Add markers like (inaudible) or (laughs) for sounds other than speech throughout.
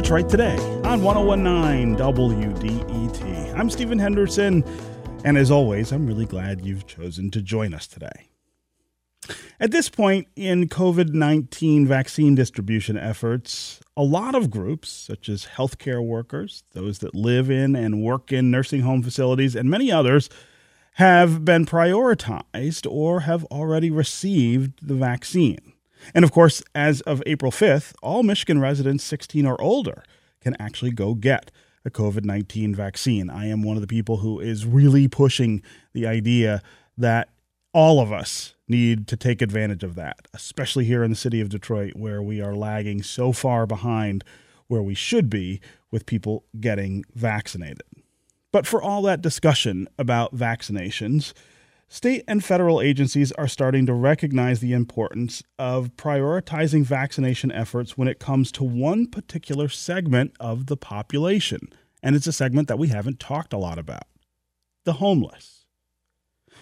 Detroit Today on 1019 WDET. I'm Stephen Henderson, and as always, I'm really glad you've chosen to join us today. At this point in COVID 19 vaccine distribution efforts, a lot of groups, such as healthcare workers, those that live in and work in nursing home facilities, and many others, have been prioritized or have already received the vaccine. And of course, as of April 5th, all Michigan residents 16 or older can actually go get a COVID 19 vaccine. I am one of the people who is really pushing the idea that all of us need to take advantage of that, especially here in the city of Detroit, where we are lagging so far behind where we should be with people getting vaccinated. But for all that discussion about vaccinations, State and federal agencies are starting to recognize the importance of prioritizing vaccination efforts when it comes to one particular segment of the population. And it's a segment that we haven't talked a lot about the homeless.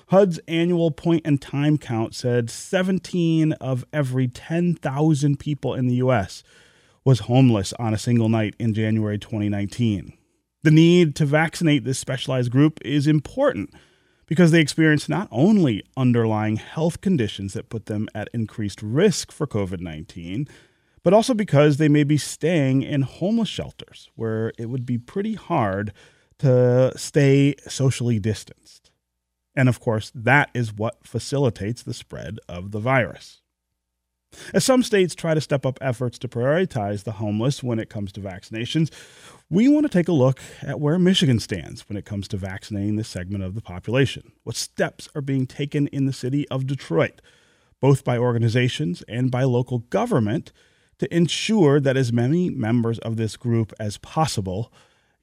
HUD's annual point in time count said 17 of every 10,000 people in the U.S. was homeless on a single night in January 2019. The need to vaccinate this specialized group is important because they experience not only underlying health conditions that put them at increased risk for COVID 19, but also because they may be staying in homeless shelters where it would be pretty hard to stay socially distanced. And of course, that is what facilitates the spread of the virus. As some states try to step up efforts to prioritize the homeless when it comes to vaccinations, we want to take a look at where Michigan stands when it comes to vaccinating this segment of the population. What steps are being taken in the city of Detroit, both by organizations and by local government, to ensure that as many members of this group as possible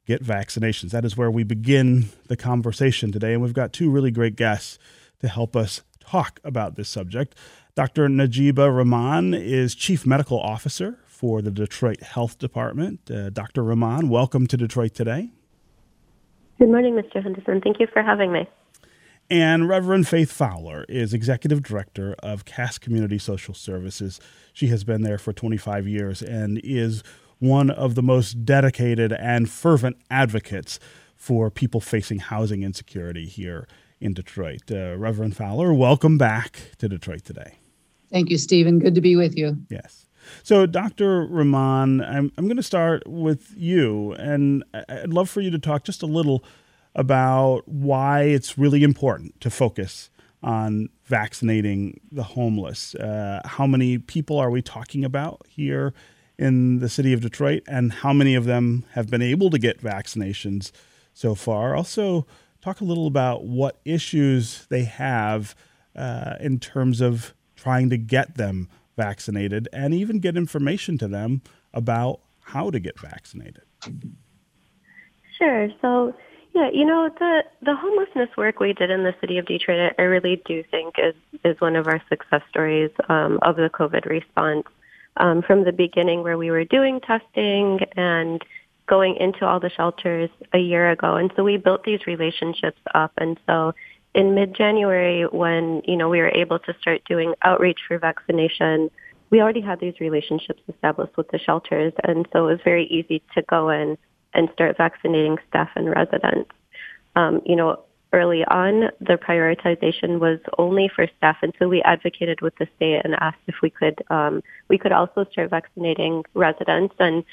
get vaccinations. That is where we begin the conversation today. And we've got two really great guests to help us talk about this subject. Dr. Najibah Rehman is Chief Medical Officer for the Detroit Health Department. Uh, Dr. Rehman, welcome to Detroit today. Good morning, Mr. Henderson. Thank you for having me. And Reverend Faith Fowler is Executive Director of Cass Community Social Services. She has been there for 25 years and is one of the most dedicated and fervent advocates for people facing housing insecurity here in Detroit. Uh, Reverend Fowler, welcome back to Detroit today. Thank you, Stephen. Good to be with you. Yes. So, Dr. Rehman, I'm, I'm going to start with you, and I'd love for you to talk just a little about why it's really important to focus on vaccinating the homeless. Uh, how many people are we talking about here in the city of Detroit, and how many of them have been able to get vaccinations so far? Also, talk a little about what issues they have uh, in terms of trying to get them vaccinated and even get information to them about how to get vaccinated. Sure. So, yeah, you know, the the homelessness work we did in the city of Detroit, I really do think is is one of our success stories um, of the COVID response. Um, from the beginning, where we were doing testing and going into all the shelters a year ago, and so we built these relationships up, and so in mid-January when, you know, we were able to start doing outreach for vaccination, we already had these relationships established with the shelters. And so it was very easy to go in and start vaccinating staff and residents. Um, you know, early on, the prioritization was only for staff, and so we advocated with the state and asked if we could um, we could also start vaccinating residents. And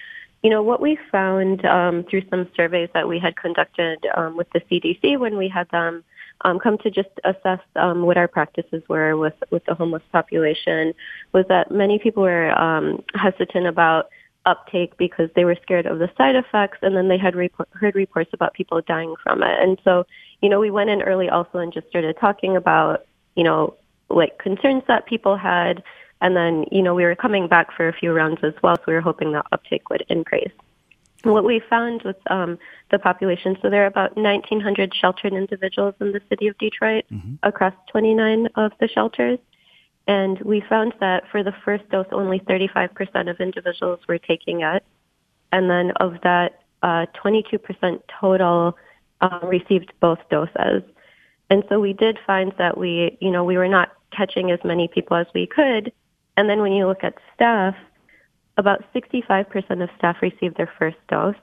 you know what we found um, through some surveys that we had conducted um, with the CDC when we had them um, come to just assess um, what our practices were with with the homeless population was that many people were um, hesitant about uptake because they were scared of the side effects, and then they had report, heard reports about people dying from it. And so, you know, we went in early also and just started talking about, you know, like concerns that people had. And then, you know, we were coming back for a few rounds as well, so we were hoping that uptake would increase. What we found with um, the population, so there are about 1,900 sheltered individuals in the city of Detroit mm-hmm. across 29 of the shelters. And we found that for the first dose, only 35% of individuals were taking it. And then of that, uh, 22% total uh, received both doses. And so we did find that we, you know, we were not catching as many people as we could. And then when you look at staff, about 65% of staff received their first dose,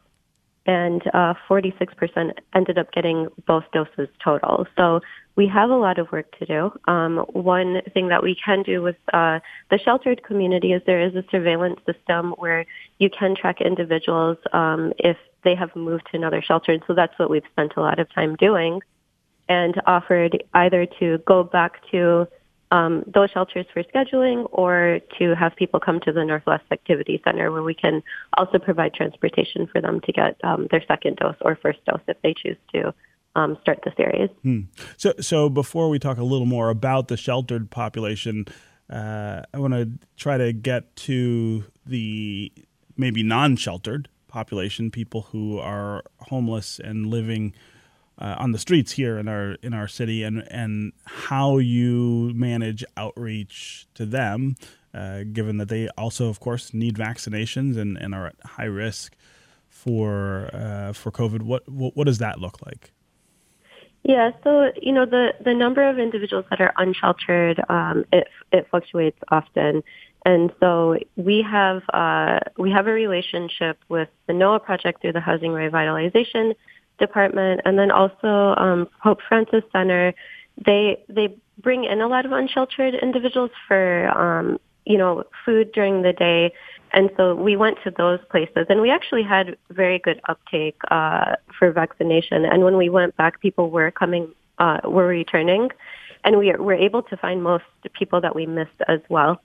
and uh, 46% ended up getting both doses total. So we have a lot of work to do. Um, one thing that we can do with uh, the sheltered community is there is a surveillance system where you can track individuals um, if they have moved to another shelter. And so that's what we've spent a lot of time doing and offered either to go back to um, those shelters for scheduling or to have people come to the Northwest Activity Center where we can also provide transportation for them to get um, their second dose or first dose if they choose to um, start the series. Hmm. So, so before we talk a little more about the sheltered population, uh, I want to try to get to the maybe non-sheltered population, people who are homeless and living uh, on the streets here in our in our city, and and how you manage outreach to them, uh, given that they also, of course, need vaccinations and, and are at high risk for uh, for COVID. What, what what does that look like? Yeah, so you know the the number of individuals that are unsheltered um, it it fluctuates often, and so we have uh, we have a relationship with the NOAH project through the Housing Revitalization department, and then also um, Pope Francis Center. They they bring in a lot of unsheltered individuals for um, you know food during the day, and so we went to those places, and we actually had very good uptake uh, for vaccination. And when we went back, people were coming, uh, were returning, and we were able to find most people that we missed as well.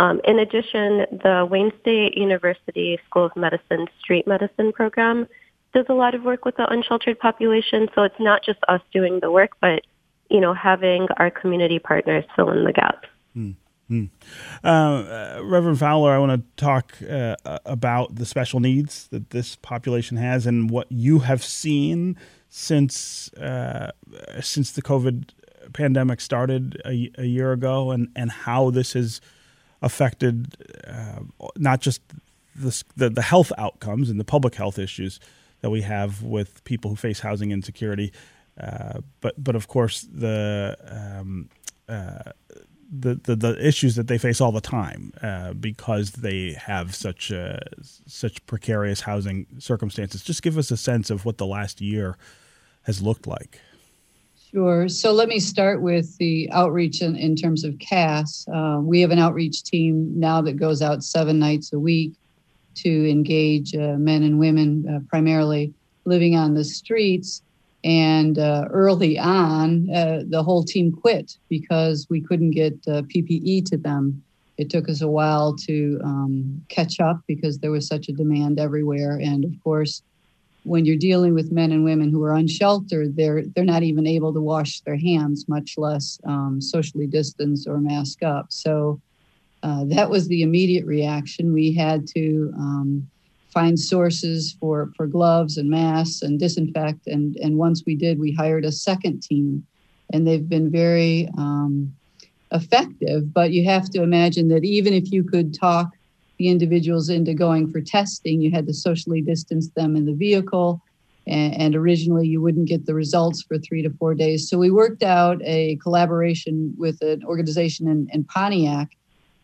Um, in addition, the Wayne State University School of Medicine Street Medicine program does a lot of work with the unsheltered population. So it's not just us doing the work, but you know, having our community partners fill in the gaps. Hmm. Uh, Reverend Fowler, I want to talk uh, about the special needs that this population has and what you have seen since uh, since the COVID pandemic started a, a, year ago, and, and how this has affected uh, not just the, the, the health outcomes and the public health issues, that we have with people who face housing insecurity. Uh, but but of course the, um, uh, the, the the issues that they face all the time uh, because they have such uh, such precarious housing circumstances. Just give us a sense of what the last year has looked like. Sure. So let me start with the outreach in, in terms of Cass. Uh, we have an outreach team now that goes out seven nights a week to engage uh, men and women, uh, primarily living on the streets. And uh, early on, the whole team quit because we couldn't get PPE to them. It took us a while to um, catch up because there was such a demand everywhere. And of course, when you're dealing with men and women who are unsheltered, they're they're not even able to wash their hands, much less um, socially distance or mask up. So uh, that was the immediate reaction. We had to um, find sources for, for gloves and masks and disinfect. And, and once we did, we hired a second team, and they've been very um, effective. But you have to imagine that even if you could talk the individuals into going for testing, you had to socially distance them in the vehicle. And, originally, you wouldn't get the results for three to four days. So, we worked out a collaboration with an organization in, in Pontiac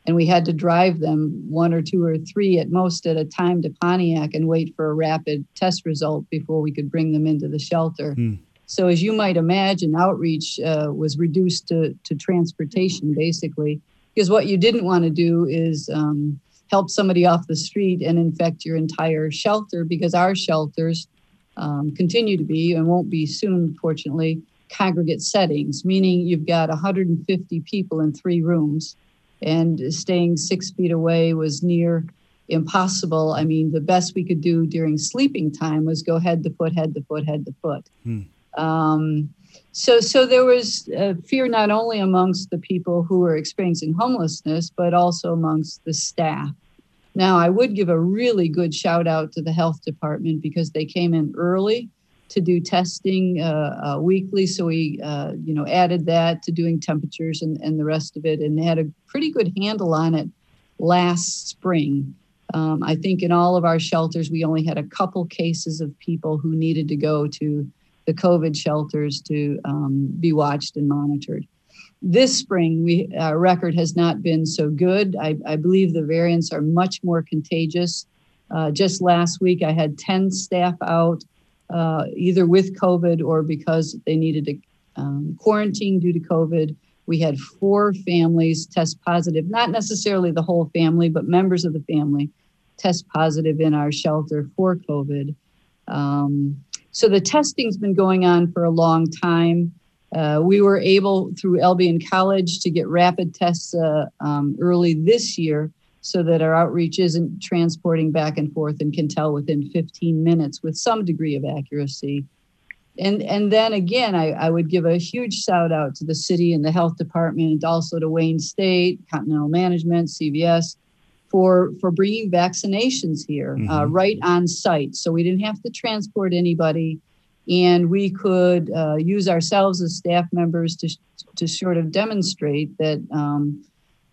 and we had to drive them one or two or three at most at a time to Pontiac and wait for a rapid test result before we could bring them into the shelter. Mm. So, as you might imagine, outreach uh, was reduced to, to transportation basically, because what you didn't want to do is um, help somebody off the street and infect your entire shelter, because our shelters um, continue to be and won't be soon, fortunately, congregate settings, meaning you've got 150 people in three rooms and staying six feet away was near impossible. I mean, the best we could do during sleeping time was go head to foot, head to foot, head to foot. Hmm. Um, so, so there was uh, fear not only amongst the people who were experiencing homelessness, but also amongst the staff. Now, I would give a really good shout out to the health department because they came in early to do testing uh, uh, weekly. So we, uh, you know, added that to doing temperatures and, and the rest of it, and had a pretty good handle on it last spring. Um, I think in all of our shelters, we only had a couple cases of people who needed to go to the COVID shelters to um, be watched and monitored. this spring, we our record has not been so good. I, I believe the variants are much more contagious. Uh, just last week, I had 10 staff out, uh, either with COVID or because they needed to um, quarantine due to COVID. We had four families test positive, not necessarily the whole family, but members of the family test positive in our shelter for COVID. Um, so the testing's been going on for a long time. Uh, we were able through Albion College to get rapid tests uh, um, early this year so that our outreach isn't transporting back and forth and can tell within 15 minutes with some degree of accuracy. And, and then again, I, I would give a huge shout out to the city and the health department, and also to Wayne State, Continental Management, CVS, for for bringing vaccinations here uh, mm-hmm. uh, right on site. So we didn't have to transport anybody, and we could uh, use ourselves as staff members to to sort of demonstrate that. Um,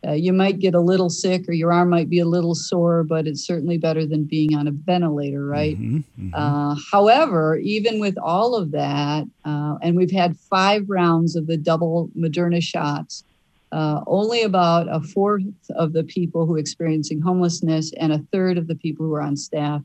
uh, you might get a little sick or your arm might be a little sore, but it's certainly better than being on a ventilator, right? Mm-hmm, mm-hmm. Uh, however, even with all of that, uh, and we've had five rounds of the double Moderna shots, uh, only about a fourth of the people who are experiencing homelessness and a third of the people who are on staff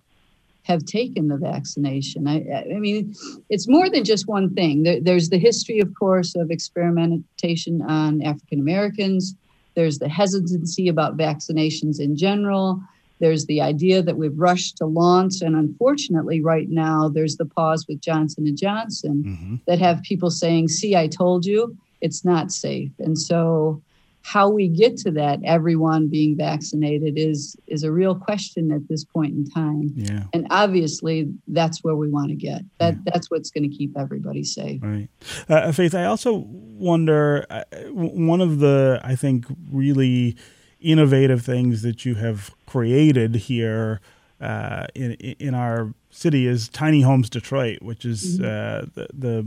have taken the vaccination. I, I mean, it's more than just one thing. There, there's the history, of course, of experimentation on African Americans. There's the hesitancy about vaccinations in general. There's the idea that we've rushed to launch, and unfortunately, right now, there's the pause with Johnson and Johnson mm-hmm. that have people saying, "See, I told you." it's not safe. And so how we get to that everyone being vaccinated is is a real question at this point in time yeah. and obviously that's where we want to get that yeah. that's what's going to keep everybody safe right uh, faith i also wonder uh, one of the i think really innovative things that you have created here uh, in in our city is tiny homes detroit which is mm-hmm. Uh, the, the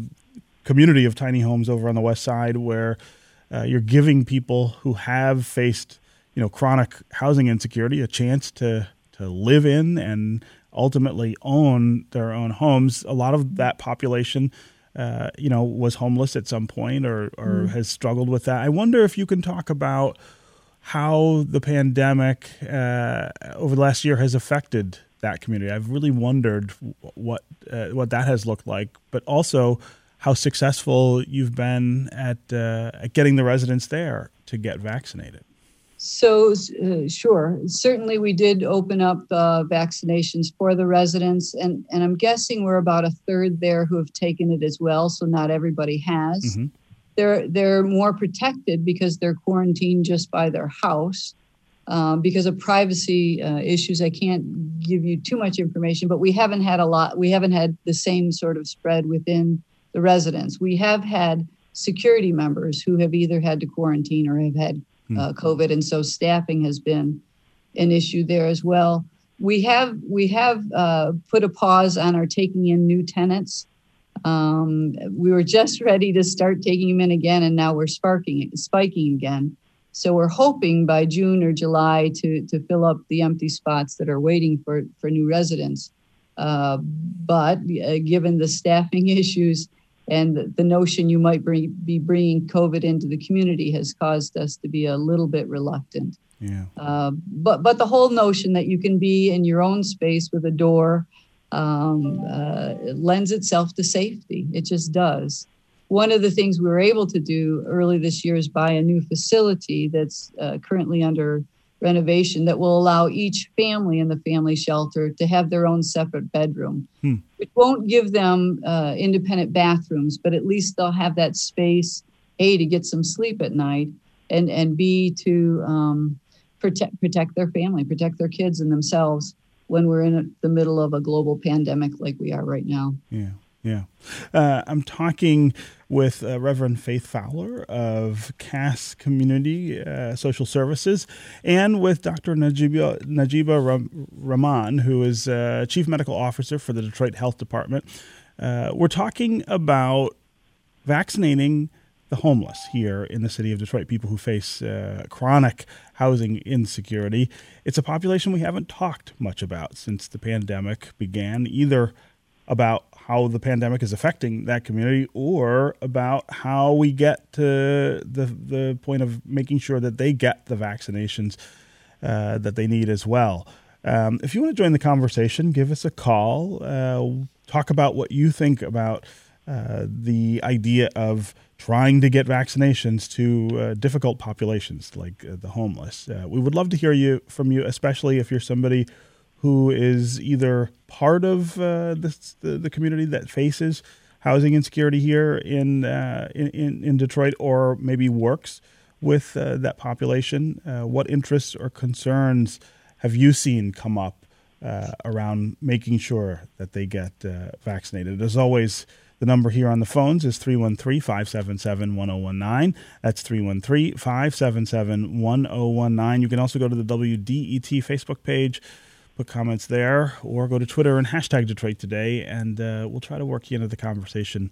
community of tiny homes over on the west side where uh, you're giving people who have faced you know chronic housing insecurity a chance to to live in and ultimately own their own homes. A lot of that population uh, you know was homeless at some point or or mm. has struggled with that. I wonder if you can talk about how the pandemic uh, over the last year has affected that community. I've really wondered what uh, what that has looked like but also how successful you've been at, uh, at getting the residents there to get vaccinated. So, uh, sure. Certainly, we did open up uh, vaccinations for the residents, and, and I'm guessing we're about a third there who have taken it as well. So, not everybody has. Mm-hmm. They're, they're more protected because they're quarantined just by their house. Um, because of privacy uh, issues, I can't give you too much information, but we haven't had a lot, we haven't had the same sort of spread within the residents. We have had security members who have either had to quarantine or have had hmm. uh, COVID, and so staffing has been an issue there as well. We have we have uh, put a pause on our taking in new tenants. Um, we were just (laughs) ready to start taking them in again, and now we're sparking spiking again. So we're hoping by June or July to to fill up the empty spots that are waiting for for new residents. Uh, but uh, given the staffing (laughs) issues and the, notion you might bring, be bringing COVID into the community has caused us to be a little bit reluctant. Yeah. Uh, but but the whole notion that you can be in your own space with a door um, uh, lends itself to safety. It just does. One of the things we were able to do early this year is buy a new facility that's uh, currently under renovation that will allow each family in the family shelter to have their own separate bedroom. Hmm. It won't give them uh, independent bathrooms, but at least they'll have that space, A, to get some sleep at night, and, and B, to um, protect, protect their family, protect their kids and themselves when we're in the middle of a global pandemic like we are right now. Yeah. Yeah. Uh, I'm talking with uh, Reverend Faith Fowler of Cass Community uh, Social Services and with Dr. Najibah, Najibah Rehman, who is uh, Chief Medical Officer for the Detroit Health Department. Uh, we're talking about vaccinating the homeless here in the city of Detroit, people who face uh, chronic housing insecurity. It's a population we haven't talked much about since the pandemic began, either about how the pandemic is affecting that community or about how we get to the the point of making sure that they get the vaccinations uh, that they need as well. Um, if you want to join the conversation, give us a call. Uh, talk about what you think about uh, the idea of trying to get vaccinations to uh, difficult populations like uh, the homeless. Uh, we would love to hear you from you, especially if you're somebody who is either part of uh, this, the, the community that faces housing insecurity here in, uh, in, in Detroit, or maybe works with uh, that population. what interests or concerns have you seen come up around making sure that they get vaccinated? As always, the number here on the phones is 313 577 1019. That's 313 577 1019. You can also go to the WDET Facebook page, put comments there, or go to Twitter and hashtag Detroit Today, and uh, we'll try to work you into the conversation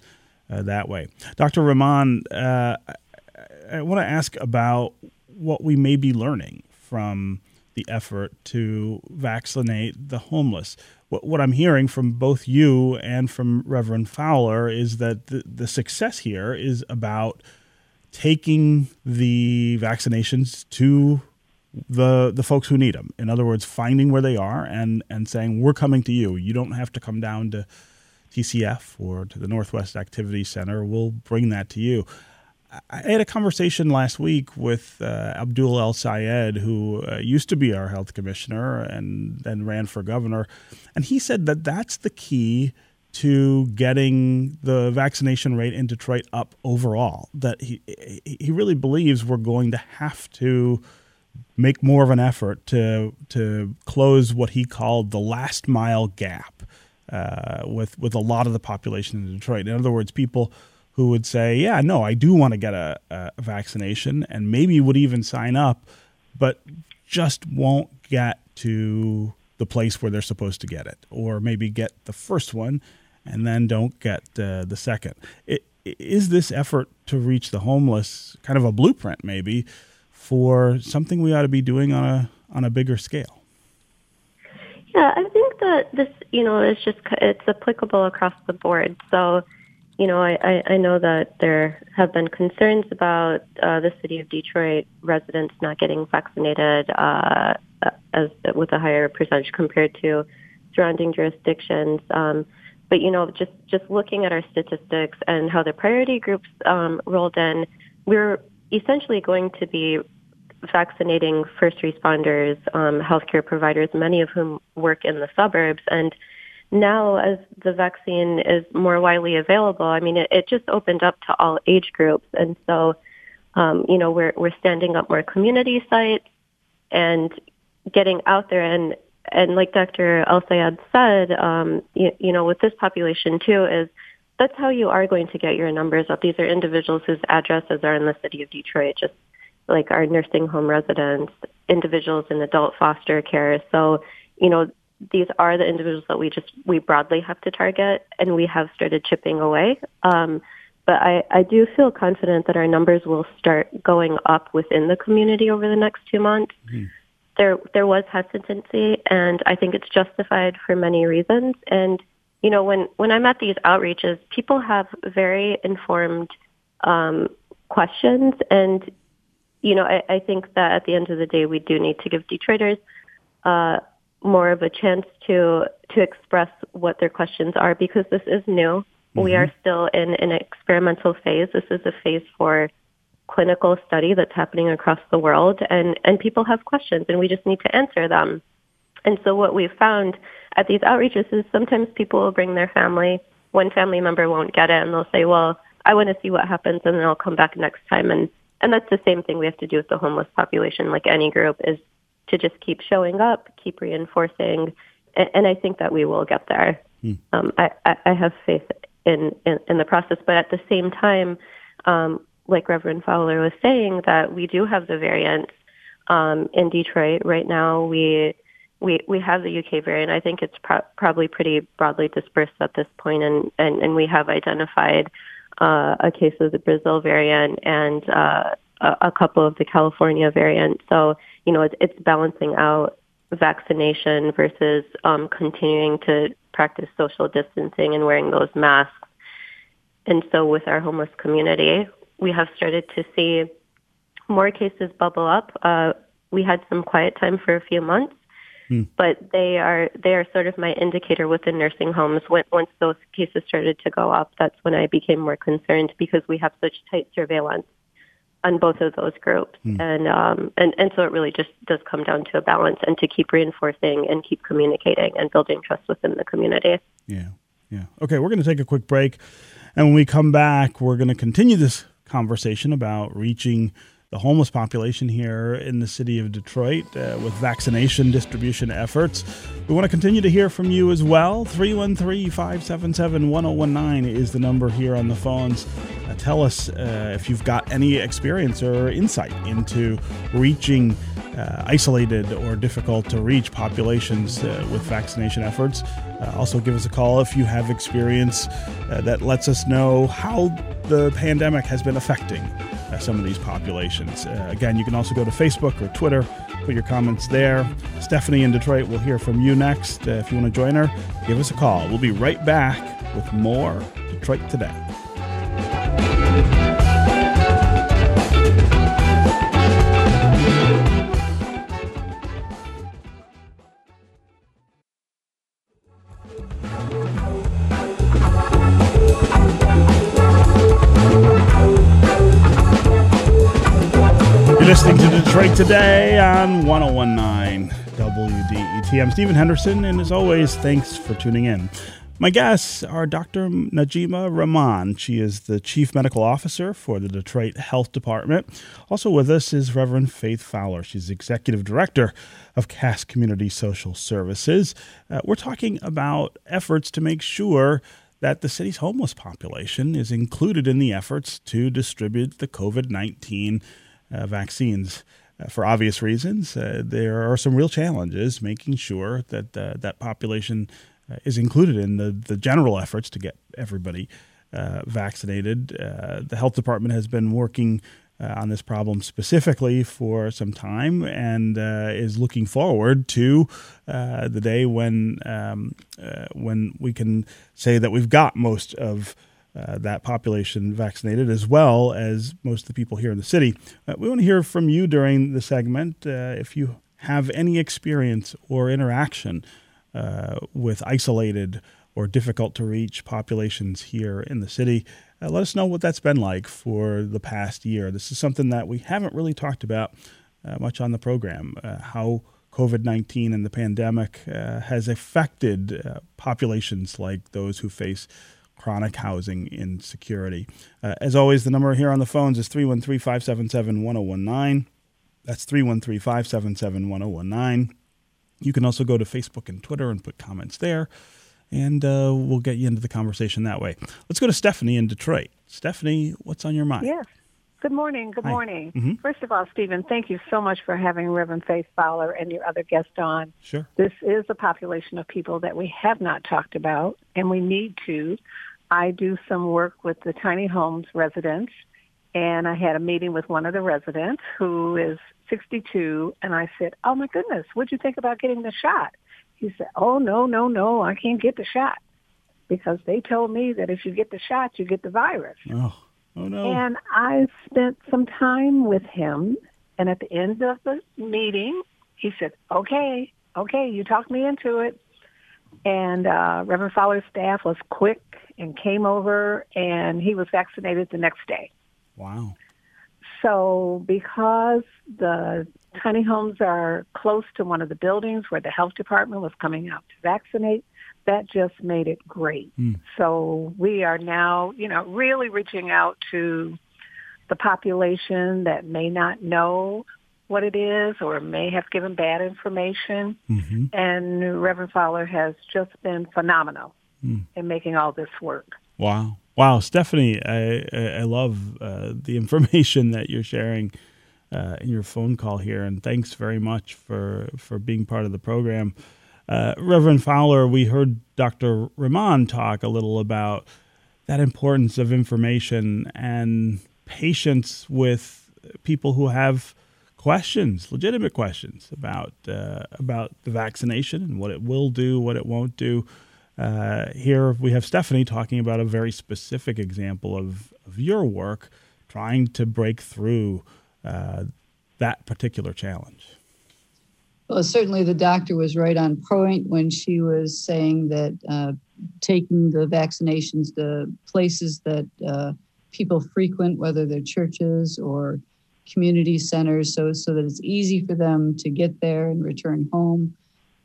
uh, that way. Dr. Rehman, uh, I, I want to ask about what we may be learning from the effort to vaccinate the homeless what, what I'm hearing from both you and from Reverend Fowler is that the, the success here is about taking the vaccinations to the the folks who need them. In other words, finding where they are and and saying we're coming to you. You don't have to come down to TCF or to the Northwest Activity Center. We'll bring that to you. I had a conversation last week with uh, Abdul El Sayed, who uh, used to be our health commissioner and then ran for governor. And he said that that's the key to getting the vaccination rate in Detroit up overall. That he, he really believes we're going to have to make more of an effort to, to close what he called the last mile gap uh, with, with a lot of the population in Detroit. In other words, people who would say, "Yeah, no, I do want to get a, a vaccination," and maybe would even sign up, but just won't get to the place where they're supposed to get it, or maybe get the first one and then don't get uh, the second. It, is this effort to reach the homeless kind of a blueprint, maybe, for something we ought to be doing on a on a bigger scale? Yeah, I think that this, you know, is just it's applicable across the board. So you know, I, I know that there have been concerns about uh, the city of Detroit residents not getting vaccinated uh, as with a higher percentage compared to surrounding jurisdictions. Um, but you know, just just looking at our statistics and how the priority groups um, rolled in, we're essentially going to be vaccinating first responders, um, healthcare providers, many of whom work in the suburbs, and now as the vaccine is more widely available, I mean, it, it just opened up to all age groups. And so, um, you know, we're, we're standing up more community sites and getting out there. And, and like Dr. El Sayed said, um, you, you know, with this population too is that's how you are going to get your numbers up. These are individuals whose addresses are in the city of Detroit, just like our nursing home residents, individuals in adult foster care. So, you know, these are the individuals that we just we broadly have to target, and we have started chipping away. Um, but I, I do feel confident that our numbers will start going up within the community over the next two months. Mm-hmm. There there was hesitancy, and I think it's justified for many reasons. And you know, when when I'm at these outreaches, people have very informed um, questions, and you know, I, I think that at the end of the day, we do need to give Detroiters. Uh, more of a chance to to express what their questions are because this is new. Mm-hmm. We are still in an experimental phase. This is a phase for clinical study that's happening across the world and, and people have questions and we just need to answer them. And so what we've found at these outreaches is sometimes people will bring their family. One family member won't get it and they'll say, well, I want to see what happens and then I'll come back next time. And, and that's the same thing we have to do with the homeless population, like any group, is to just keep showing up, keep reinforcing, and, and I think that we will get there. Hmm. Um, I, I, I have faith in, in, in the process, but at the same time, um, like Reverend Fowler was saying, that we do have the variants um, in Detroit right now. We we we have the UK variant. I think it's pro- probably pretty broadly dispersed at this point, and and, and we have identified uh, a case of the Brazil variant and uh, a, a couple of the California variants. So you know, it's, it's balancing out vaccination versus um, continuing to practice social distancing and wearing those masks. And so with our homeless community, we have started to see more cases bubble up. Uh, we had some quiet time for a few months, hmm. but they are they are sort of my indicator within nursing homes. When, once those cases started to go up, that's when I became more concerned because we have such tight surveillance on both of those groups, hmm. and um, and and so it really just does come down to a balance and to keep reinforcing and keep communicating and building trust within the community. Yeah, yeah. Okay, we're going to take a quick break, and when we come back, we're going to continue this conversation about reaching the homeless population here in the city of Detroit uh, with vaccination distribution efforts. We want to continue to hear from you as well. 313 577 1019 is the number here on the phones. Uh, tell us uh, if you've got any experience or insight into reaching uh, isolated or difficult to reach populations uh, with vaccination efforts. Uh, also, give us a call if you have experience that lets us know how the pandemic has been affecting uh, some of these populations. Uh, again, you can also go to Facebook or Twitter, put your comments there. Stephanie in Detroit will hear from you next. Uh, if you want to join her, give us a call. We'll be right back with more Detroit Today. Today on 1019 WDET. I'm Stephen Henderson, and as always, thanks for tuning in. My guests are Dr. Najibah Rehman. She is the Chief Medical Officer for the Detroit Health Department. Also with us is Reverend Faith Fowler. She's Executive Director of Cass Community Social Services. Uh, we're talking about efforts to make sure that the city's homeless population is included in the efforts to distribute the COVID 19 uh, vaccines. Uh, for obvious reasons, uh, there are some real challenges making sure that that population is included in the, the general efforts to get everybody vaccinated. the health department has been working uh, on this problem specifically for some time and uh, is looking forward to uh, the day when um, when we can say that we've got most of uh, that population vaccinated, as well as most of the people here in the city. Uh, we want to hear from you during the segment uh, if you have any experience or interaction uh, with isolated or difficult to reach populations here in the city. Uh, let us know what that's been like for the past year. This is something that we haven't really talked about much on the program how COVID 19 and the pandemic has affected populations like those who face chronic housing insecurity. Uh, as always, the number here on the phones is 313 577 1019. That's 313 577 1019. You can also go to Facebook and Twitter and put comments there, and uh, we'll get you into the conversation that way. Let's go to Stephanie in Detroit. Stephanie, what's on your mind? Yes. Good morning. Good Hi. morning. Mm-hmm. First of all, Stephen, thank you so much for having Reverend Faith Fowler and your other guest on. Sure. This is a population of people that we have not talked about, and we need to. I do some work with the tiny homes residents, and I had a meeting with one of the residents who is 62, and I said, "Oh my goodness, what'd you think about getting the shot?" He said, "Oh no, no, no, I can't get the shot because they told me that if you get the shot, you get the virus." Oh, oh no! And I spent some time with him, and at the end of the meeting, he said, "Okay, okay, you talked me into it." And uh, Reverend Fowler's staff was quick and came over, and he was vaccinated the next day. Wow. So, because the tiny homes are close to one of the buildings where the health department was coming out to vaccinate, that just made it great. Mm. So, we are now, you know, really reaching out to the population that may not know what it is or may have given bad information. Mm-hmm. And Reverend Fowler has just been phenomenal mm. in making all this work. Wow. Wow, Stephanie, I, I love uh, the (laughs) information that you're sharing uh, in your phone call here, and thanks very much for, for being part of the program. Uh, Reverend Fowler, we heard Dr. Rehman talk a little about that importance of information and patience with people who have questions, legitimate questions about uh, about the vaccination and what it will do, what it won't do. Uh, here we have Stephanie talking about a very specific example of, of your work trying to break through uh, that particular challenge. Well, certainly the doctor was right on point when she was saying that uh, taking the vaccinations to places that uh, people frequent, whether they're churches or community centers, so so that it's easy for them to get there and return home.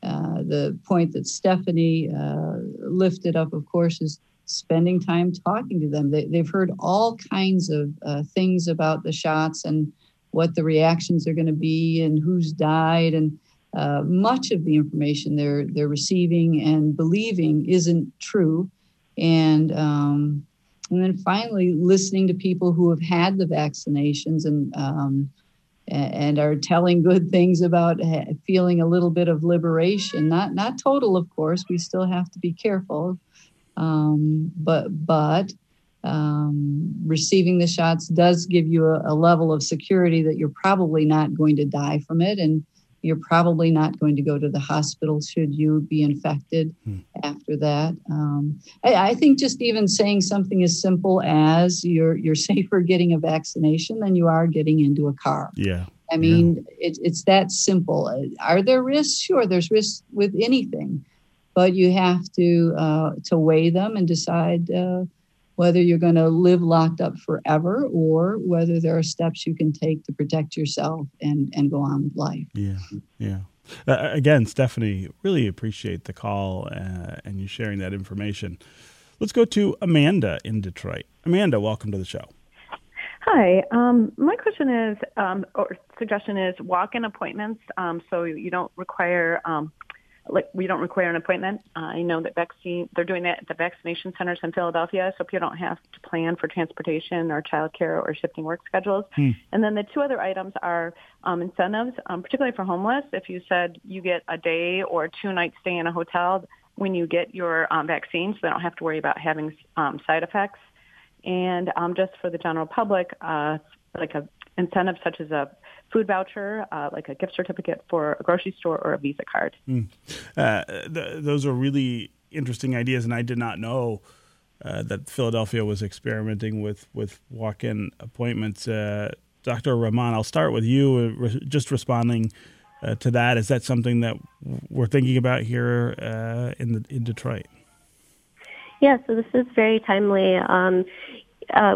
Uh, the point that Stephanie uh, lifted up, of course, is spending time talking to them. They, have heard all kinds of uh, things about the shots and what the reactions are going to be and who's died and uh, much of the information they're they're receiving and believing isn't true, and um, and then finally listening to people who have had the vaccinations and um, and are telling good things about feeling a little bit of liberation. Not not total, of course. We still have to be careful, um, but but um, receiving the shots does give you a, a, level of security that you're probably not going to die from it, and you're probably not going to go to the hospital should you be infected hmm. after that. Um, I, I, think just even saying something as simple as you're you're (laughs) safer getting a vaccination than you are getting into a car. Yeah. I mean, yeah. it, it's that simple. Are there risks? Sure, there's risks with anything, but you have to uh, to weigh them and decide. Uh, whether you're going to live locked up forever or whether there are steps you can take to protect yourself and, and go on with life. Yeah, yeah. Uh, again, Stephanie, really appreciate the call uh, and you sharing that information. Let's go to Amanda in Detroit. Amanda, welcome to the show. Hi. Um, my question is, um, or suggestion is, walk-in appointments. Um, so you don't require um, like we don't require an appointment. Uh, I know that vaccine they're doing that at the vaccination centers in Philadelphia, so people don't have to plan for transportation or childcare or shifting work schedules. Hmm. And then the two other items are um, incentives, um, particularly for homeless. If you said you get a day or two nights stay in a hotel when you get your um, vaccine, so they don't have to worry about having um, side effects. And um, just for the general public, uh, like a incentive such as a food voucher, uh, like a gift certificate for a grocery store or a Visa card. Mm. Uh, th- those are really interesting ideas, and I did not know uh, that Philadelphia was experimenting with with walk-in appointments. Uh, Dr. Rehman, I'll start with you. Uh, re- just responding uh, to that, is that something that we're thinking about here in the, in Detroit? Yeah, so this is very timely. Um,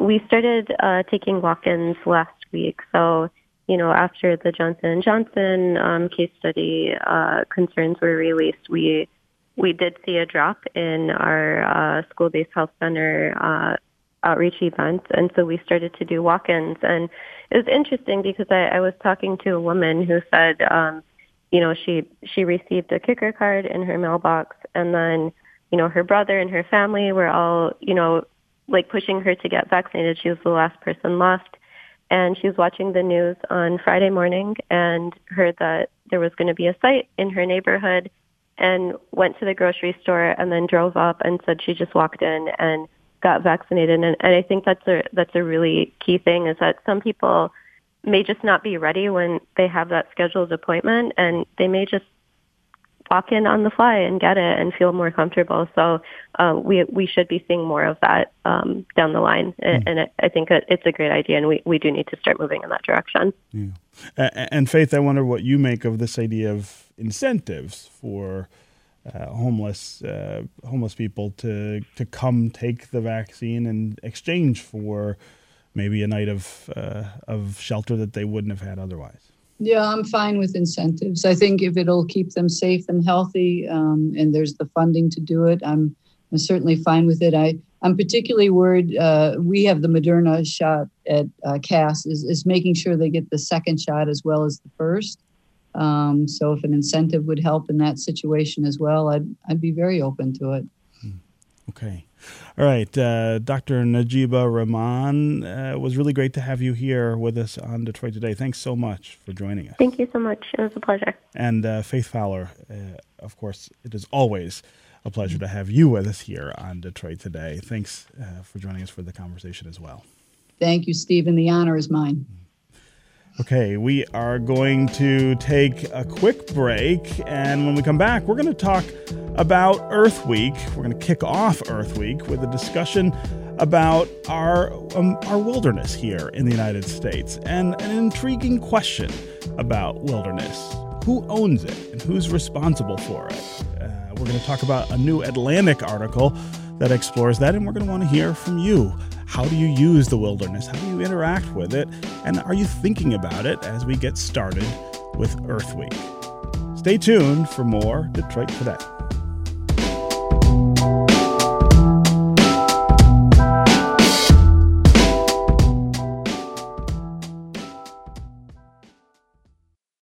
we started taking walk-ins last week, so you know, after the Johnson and Johnson um, case study uh, concerns were released, we we did see a drop in our uh, school-based health center uh, outreach events, and so we started to do walk-ins. And it was interesting because I, I was talking to a woman who said, um, you know, she she received a kicker card in her mailbox, and then you know her brother and her family were all you know like pushing her to get vaccinated. She was the last person left and she was watching the news on Friday morning and heard that there was going to be a site in her neighborhood and went to the grocery store and then drove up and said she just walked in and got vaccinated. And, and I think that's a that's a really key thing is that some people may just not be ready when they have that scheduled appointment and they may just walk in on the fly and get it and feel more comfortable. So uh, we we should be seeing more of that um, down the line, and, mm. and it, I think it's a great idea, and we, we do need to start moving in that direction. Yeah. and Faith, I wonder what you make of this idea of incentives for. Uh, homeless uh, homeless people to to come take the vaccine in exchange for maybe a night of uh, of shelter that they wouldn't have had otherwise. Yeah, I'm fine with incentives. I think if it'll keep them safe and healthy, um, and there's the funding to do it, I'm, I'm certainly fine with it. I, I'm particularly worried. Uh, we have the Moderna shot at uh, is, is making sure they get the second shot as well as the first. Um, so if an incentive would help in that situation as well, I'd I'd be very open to it. Hmm. Okay. All right, uh, Dr. Najibah Rehman, uh, was really great to have you here with us on Detroit Today. Thanks so much for joining us. Thank you so much. It was a pleasure. And uh, Faith Fowler, uh, of course, it is always a pleasure to have you with us here on Detroit Today. Thanks uh, for joining us for the conversation as well. Thank you, Stephen. The honor is mine. Okay, we are going to take a quick break. And when we come back, we're going to talk about Earth Week. We're going to kick off Earth Week with a discussion about our, um, our wilderness here in the United States and an intriguing question about wilderness. Who owns it and who's responsible for it? Uh, we're going to talk about a new Atlantic article that explores that, and we're going to want to hear from you. How do you use the wilderness? How do you interact with it? And are you thinking about it as we get started with Earth Week? Stay tuned for more Detroit Today.